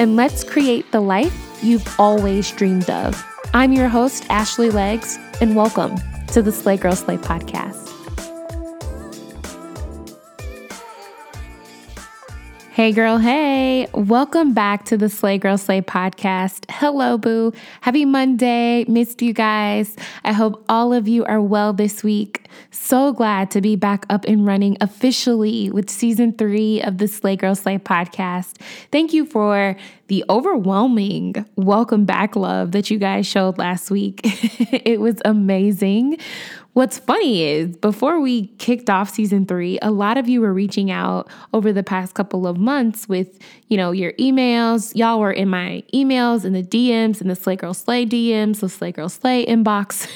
and let's create the life you've always dreamed of. I'm your host, Ashley Legs, and welcome to the Slay Girl Slay podcast. Hey, girl, hey, welcome back to the Slay Girl Slay podcast. Hello, boo. Happy Monday. Missed you guys. I hope all of you are well this week. So glad to be back up and running officially with season three of the Slay Girl Slay podcast. Thank you for the overwhelming welcome back love that you guys showed last week. it was amazing. What's funny is before we kicked off season three, a lot of you were reaching out over the past couple of months with, you know, your emails. Y'all were in my emails and the DMs and the Slay Girl Slay DMs, the Slay Girl Slay inbox.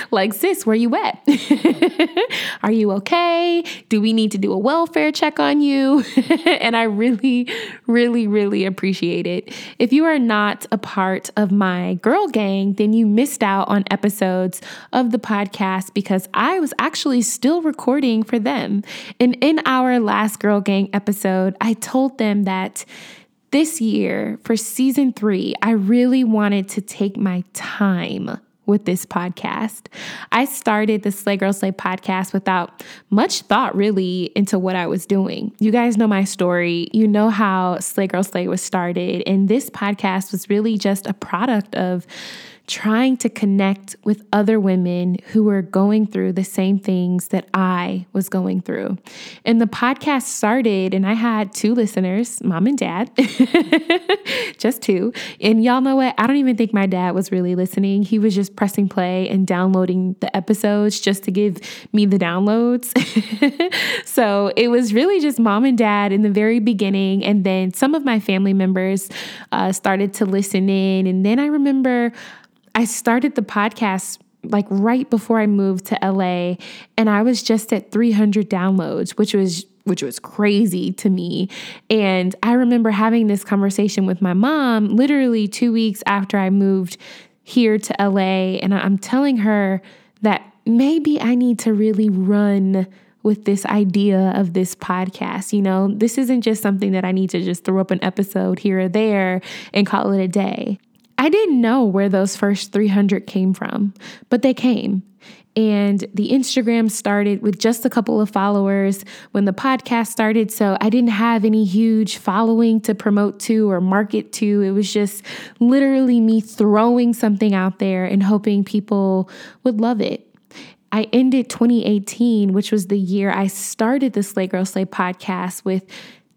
like, sis, where you at? Are you okay? Do we need to do a welfare check on you? and I really, really, really appreciate it. If you are not a part of my girl gang, then you missed out on episodes of the podcast because I was actually still recording for them. And in our last Girl Gang episode, I told them that this year for season three, I really wanted to take my time with this podcast. I started the Slay Girl Slay podcast without much thought really into what I was doing. You guys know my story. You know how Slay Girl Slay was started. And this podcast was really just a product of trying to connect with other women who were going through the same things that I was going through. And the podcast started, and I had two listeners, mom and dad, just two. And y'all know what? I don't even think my dad was really listening. He was just pressing play and downloading the episodes just to give me the downloads. so it was really just mom and dad in the very beginning. And then some of my family members uh, started to listen in. And then I remember I started the podcast like right before I moved to LA and I was just at 300 downloads, which was which was crazy to me. And I remember having this conversation with my mom literally 2 weeks after I moved here to LA and I'm telling her that maybe I need to really run with this idea of this podcast. You know, this isn't just something that I need to just throw up an episode here or there and call it a day. I didn't know where those first 300 came from, but they came. And the Instagram started with just a couple of followers when the podcast started. So I didn't have any huge following to promote to or market to. It was just literally me throwing something out there and hoping people would love it. I ended 2018, which was the year I started the Slay Girl Slay podcast, with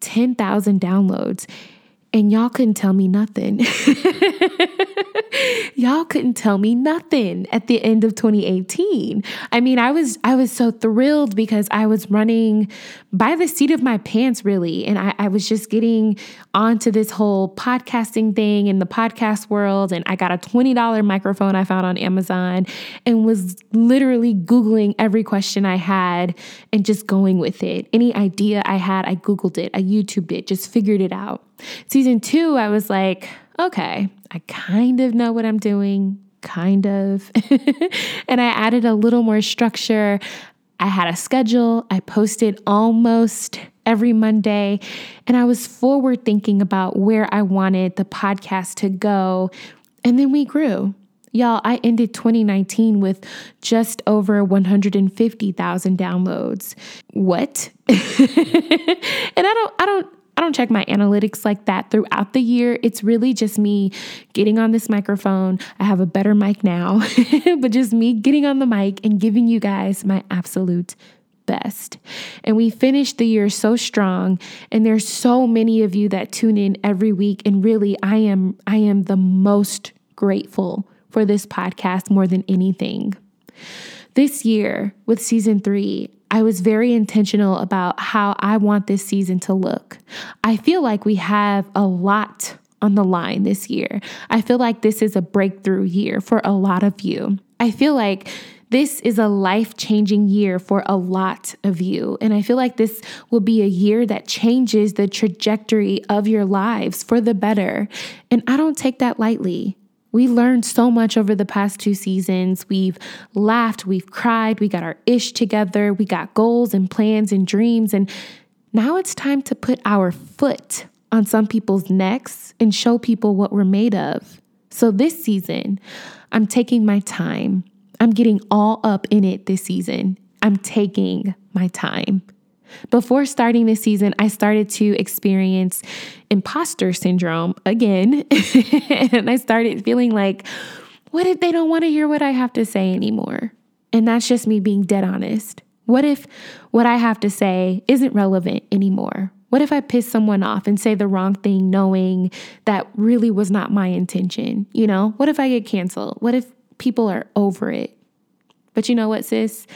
10,000 downloads and y'all couldn't tell me nothing. y'all couldn't tell me nothing at the end of 2018. I mean, I was I was so thrilled because I was running by the seat of my pants, really. And I, I was just getting onto this whole podcasting thing in the podcast world. And I got a $20 microphone I found on Amazon and was literally Googling every question I had and just going with it. Any idea I had, I Googled it, I YouTubed it, just figured it out. Season two, I was like, okay, I kind of know what I'm doing, kind of. and I added a little more structure. I had a schedule, I posted almost every Monday, and I was forward thinking about where I wanted the podcast to go. And then we grew. Y'all, I ended 2019 with just over 150,000 downloads. What? and I don't don't check my analytics like that throughout the year. It's really just me getting on this microphone. I have a better mic now, but just me getting on the mic and giving you guys my absolute best. And we finished the year so strong and there's so many of you that tune in every week and really I am I am the most grateful for this podcast more than anything. This year with season 3, I was very intentional about how I want this season to look. I feel like we have a lot on the line this year. I feel like this is a breakthrough year for a lot of you. I feel like this is a life changing year for a lot of you. And I feel like this will be a year that changes the trajectory of your lives for the better. And I don't take that lightly. We learned so much over the past two seasons. We've laughed, we've cried, we got our ish together, we got goals and plans and dreams. And now it's time to put our foot on some people's necks and show people what we're made of. So this season, I'm taking my time I'm getting all up in it this season. I'm taking my time. Before starting this season, I started to experience imposter syndrome again. and I started feeling like, what if they don't want to hear what I have to say anymore? And that's just me being dead honest. What if what I have to say isn't relevant anymore? What if I piss someone off and say the wrong thing knowing that really was not my intention? You know, what if I get canceled? What if people are over it. But you know what, sis?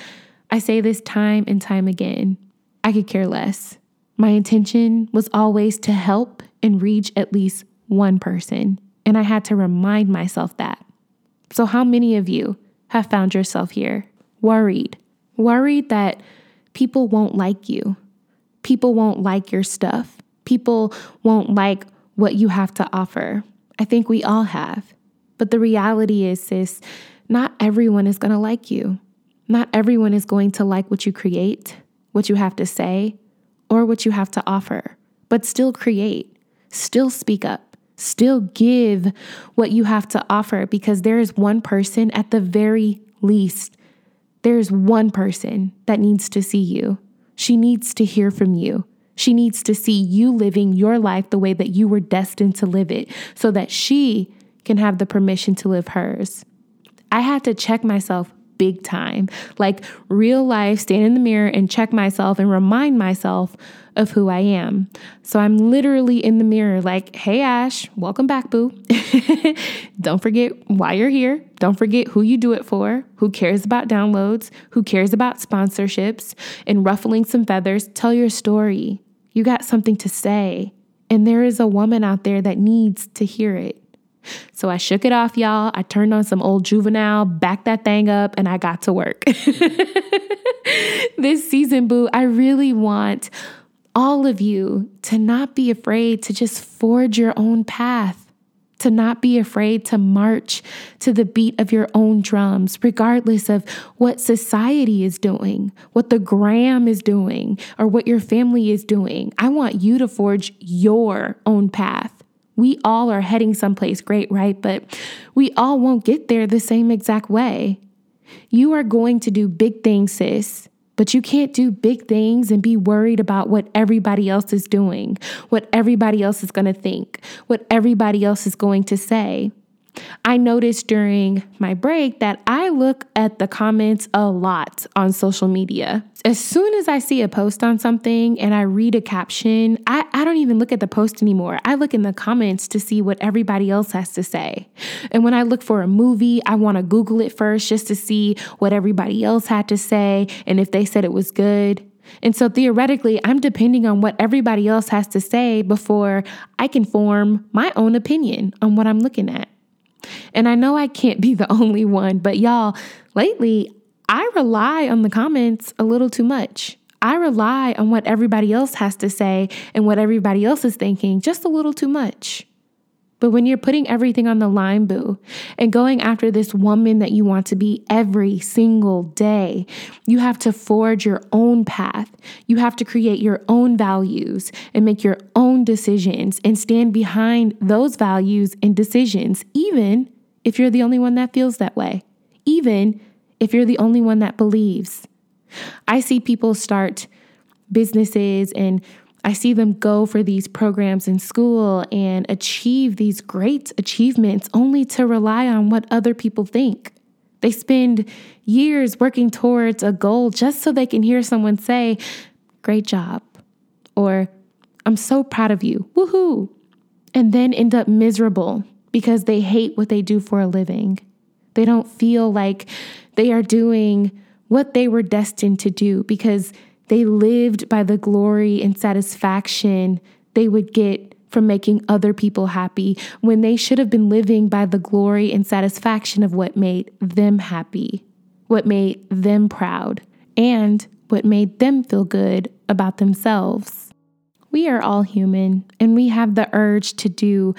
I say this time and time again. I could care less. My intention was always to help and reach at least one person. And I had to remind myself that. So, how many of you have found yourself here worried? Worried that people won't like you, people won't like your stuff, people won't like what you have to offer. I think we all have. But the reality is, sis, not everyone is going to like you. Not everyone is going to like what you create, what you have to say, or what you have to offer. But still create, still speak up, still give what you have to offer because there is one person at the very least. There's one person that needs to see you. She needs to hear from you. She needs to see you living your life the way that you were destined to live it so that she can have the permission to live hers. I had to check myself big time, like real life, stand in the mirror and check myself and remind myself of who I am. So I'm literally in the mirror, like, hey, Ash, welcome back, boo. Don't forget why you're here. Don't forget who you do it for, who cares about downloads, who cares about sponsorships, and ruffling some feathers. Tell your story. You got something to say. And there is a woman out there that needs to hear it. So I shook it off, y'all. I turned on some old juvenile, backed that thing up, and I got to work. this season, boo, I really want all of you to not be afraid to just forge your own path to not be afraid to march to the beat of your own drums, regardless of what society is doing, what the gram is doing, or what your family is doing. I want you to forge your own path. We all are heading someplace great, right? But we all won't get there the same exact way. You are going to do big things, sis, but you can't do big things and be worried about what everybody else is doing, what everybody else is going to think, what everybody else is going to say. I noticed during my break that I look at the comments a lot on social media. As soon as I see a post on something and I read a caption, I, I don't even look at the post anymore. I look in the comments to see what everybody else has to say. And when I look for a movie, I want to Google it first just to see what everybody else had to say and if they said it was good. And so theoretically, I'm depending on what everybody else has to say before I can form my own opinion on what I'm looking at. And I know I can't be the only one, but y'all, lately, I rely on the comments a little too much. I rely on what everybody else has to say and what everybody else is thinking just a little too much. But when you're putting everything on the line, boo, and going after this woman that you want to be every single day, you have to forge your own path. You have to create your own values and make your own decisions and stand behind those values and decisions, even if you're the only one that feels that way, even if you're the only one that believes. I see people start businesses and I see them go for these programs in school and achieve these great achievements only to rely on what other people think. They spend years working towards a goal just so they can hear someone say, Great job, or I'm so proud of you, woohoo, and then end up miserable because they hate what they do for a living. They don't feel like they are doing what they were destined to do because they lived by the glory and satisfaction they would get from making other people happy when they should have been living by the glory and satisfaction of what made them happy, what made them proud, and what made them feel good about themselves. We are all human and we have the urge to do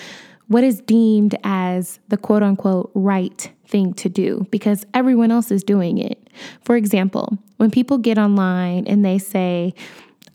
what is deemed as the quote unquote right thing to do because everyone else is doing it. For example, when people get online and they say,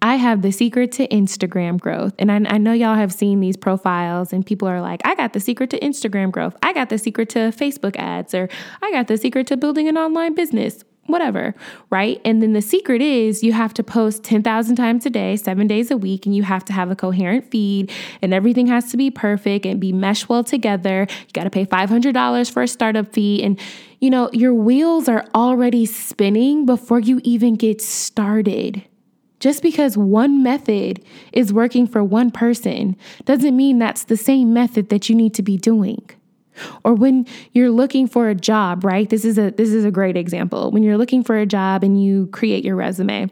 I have the secret to Instagram growth. And I, I, know y'all have seen these profiles, and people are like, I got the secret to Instagram growth. I got the secret to Facebook ads, or I got the secret to building an online business, whatever, right? And then the secret is you have to post 10,000 times a day, seven days a week, and you have to have a coherent feed, and everything has to be perfect and be meshed well together. You got to pay $500 for a startup fee. And, you know, your wheels are already spinning before you even get started just because one method is working for one person doesn't mean that's the same method that you need to be doing. Or when you're looking for a job, right? This is a this is a great example. When you're looking for a job and you create your resume,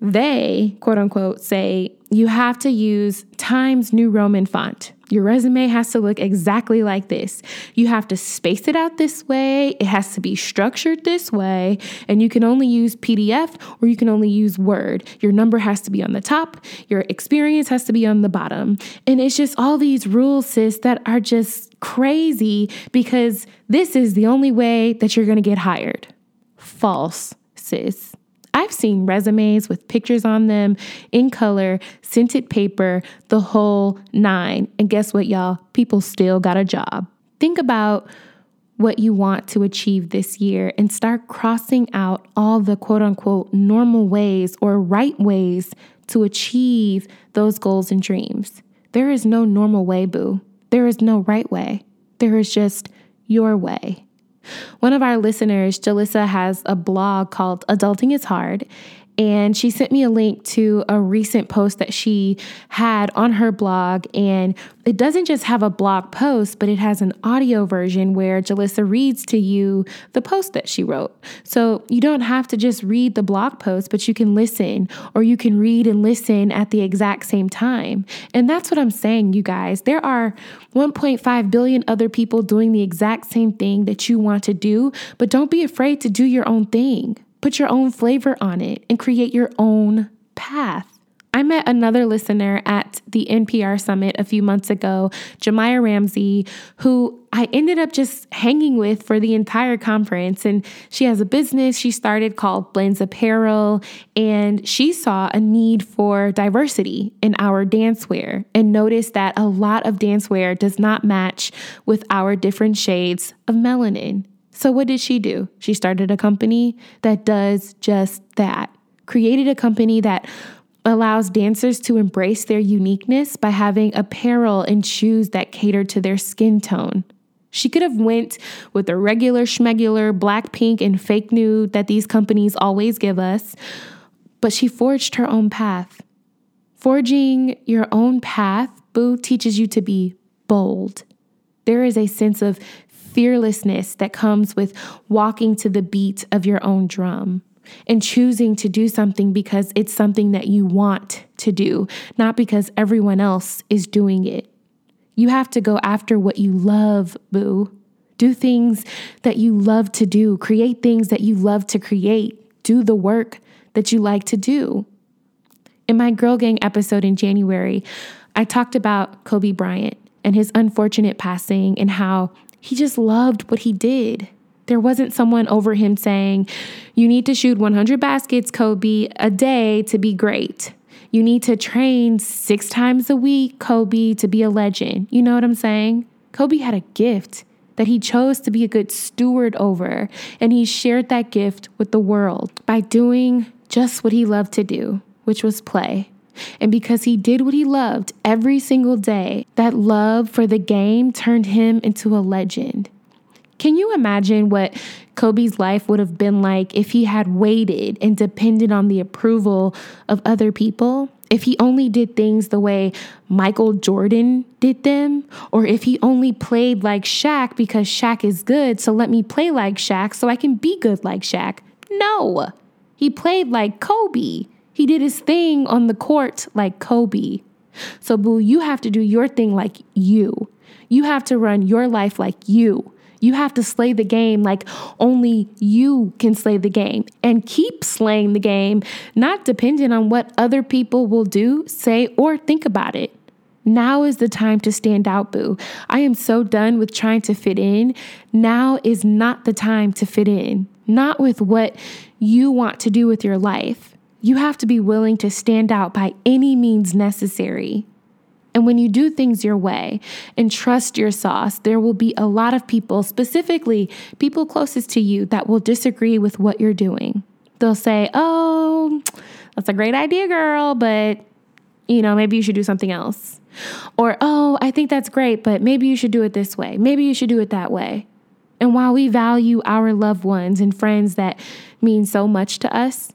they, quote unquote, say you have to use Times New Roman font. Your resume has to look exactly like this. You have to space it out this way. It has to be structured this way. And you can only use PDF or you can only use Word. Your number has to be on the top. Your experience has to be on the bottom. And it's just all these rules, sis, that are just crazy because this is the only way that you're going to get hired. False, sis. I've seen resumes with pictures on them in color, scented paper, the whole nine. And guess what, y'all? People still got a job. Think about what you want to achieve this year and start crossing out all the quote unquote normal ways or right ways to achieve those goals and dreams. There is no normal way, boo. There is no right way. There is just your way. One of our listeners, Jalissa, has a blog called Adulting is Hard. And she sent me a link to a recent post that she had on her blog. And it doesn't just have a blog post, but it has an audio version where Jalissa reads to you the post that she wrote. So you don't have to just read the blog post, but you can listen or you can read and listen at the exact same time. And that's what I'm saying, you guys. There are 1.5 billion other people doing the exact same thing that you want to do, but don't be afraid to do your own thing. Put your own flavor on it and create your own path. I met another listener at the NPR summit a few months ago, Jemiah Ramsey, who I ended up just hanging with for the entire conference. And she has a business she started called Blends Apparel. And she saw a need for diversity in our dancewear and noticed that a lot of dancewear does not match with our different shades of melanin. So, what did she do? She started a company that does just that, created a company that allows dancers to embrace their uniqueness by having apparel and shoes that cater to their skin tone. She could have went with the regular schmegular black pink and fake nude that these companies always give us, but she forged her own path. Forging your own path, Boo, teaches you to be bold. There is a sense of fearlessness that comes with walking to the beat of your own drum and choosing to do something because it's something that you want to do, not because everyone else is doing it. You have to go after what you love, boo. Do things that you love to do, create things that you love to create, do the work that you like to do. In my Girl Gang episode in January, I talked about Kobe Bryant and his unfortunate passing and how he just loved what he did. There wasn't someone over him saying, You need to shoot 100 baskets, Kobe, a day to be great. You need to train six times a week, Kobe, to be a legend. You know what I'm saying? Kobe had a gift that he chose to be a good steward over, and he shared that gift with the world by doing just what he loved to do, which was play. And because he did what he loved every single day, that love for the game turned him into a legend. Can you imagine what Kobe's life would have been like if he had waited and depended on the approval of other people? If he only did things the way Michael Jordan did them? Or if he only played like Shaq because Shaq is good, so let me play like Shaq so I can be good like Shaq? No. He played like Kobe. He did his thing on the court like Kobe. So, boo, you have to do your thing like you. You have to run your life like you. You have to slay the game like only you can slay the game and keep slaying the game, not dependent on what other people will do, say, or think about it. Now is the time to stand out, boo. I am so done with trying to fit in. Now is not the time to fit in, not with what you want to do with your life. You have to be willing to stand out by any means necessary. And when you do things your way and trust your sauce, there will be a lot of people, specifically people closest to you, that will disagree with what you're doing. They'll say, Oh, that's a great idea, girl, but you know, maybe you should do something else. Or, oh, I think that's great, but maybe you should do it this way. Maybe you should do it that way. And while we value our loved ones and friends that mean so much to us,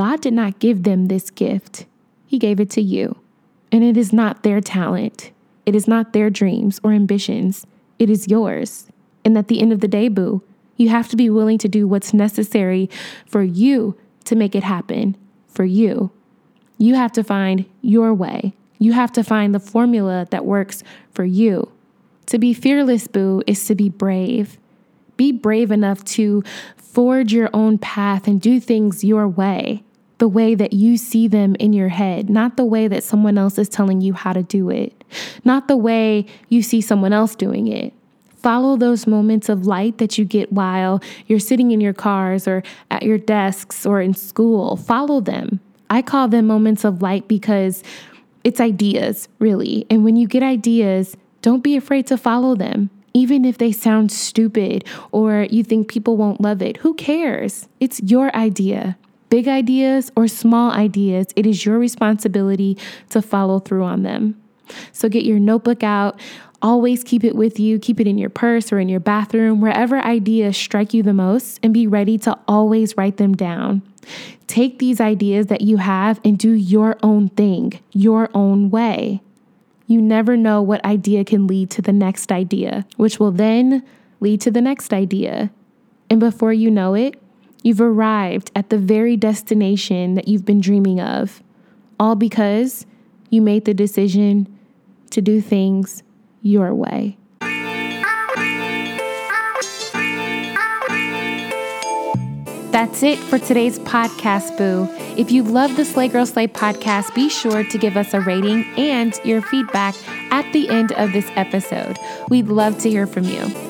God did not give them this gift. He gave it to you. And it is not their talent, it is not their dreams or ambitions, it is yours. And at the end of the day, boo, you have to be willing to do what's necessary for you to make it happen for you. You have to find your way. You have to find the formula that works for you. To be fearless, boo, is to be brave. Be brave enough to forge your own path and do things your way, the way that you see them in your head, not the way that someone else is telling you how to do it, not the way you see someone else doing it. Follow those moments of light that you get while you're sitting in your cars or at your desks or in school. Follow them. I call them moments of light because it's ideas, really. And when you get ideas, don't be afraid to follow them. Even if they sound stupid or you think people won't love it, who cares? It's your idea. Big ideas or small ideas, it is your responsibility to follow through on them. So get your notebook out. Always keep it with you. Keep it in your purse or in your bathroom, wherever ideas strike you the most, and be ready to always write them down. Take these ideas that you have and do your own thing, your own way. You never know what idea can lead to the next idea, which will then lead to the next idea. And before you know it, you've arrived at the very destination that you've been dreaming of, all because you made the decision to do things your way. That's it for today's podcast, Boo. If you love the Slay Girl Slay podcast, be sure to give us a rating and your feedback at the end of this episode. We'd love to hear from you.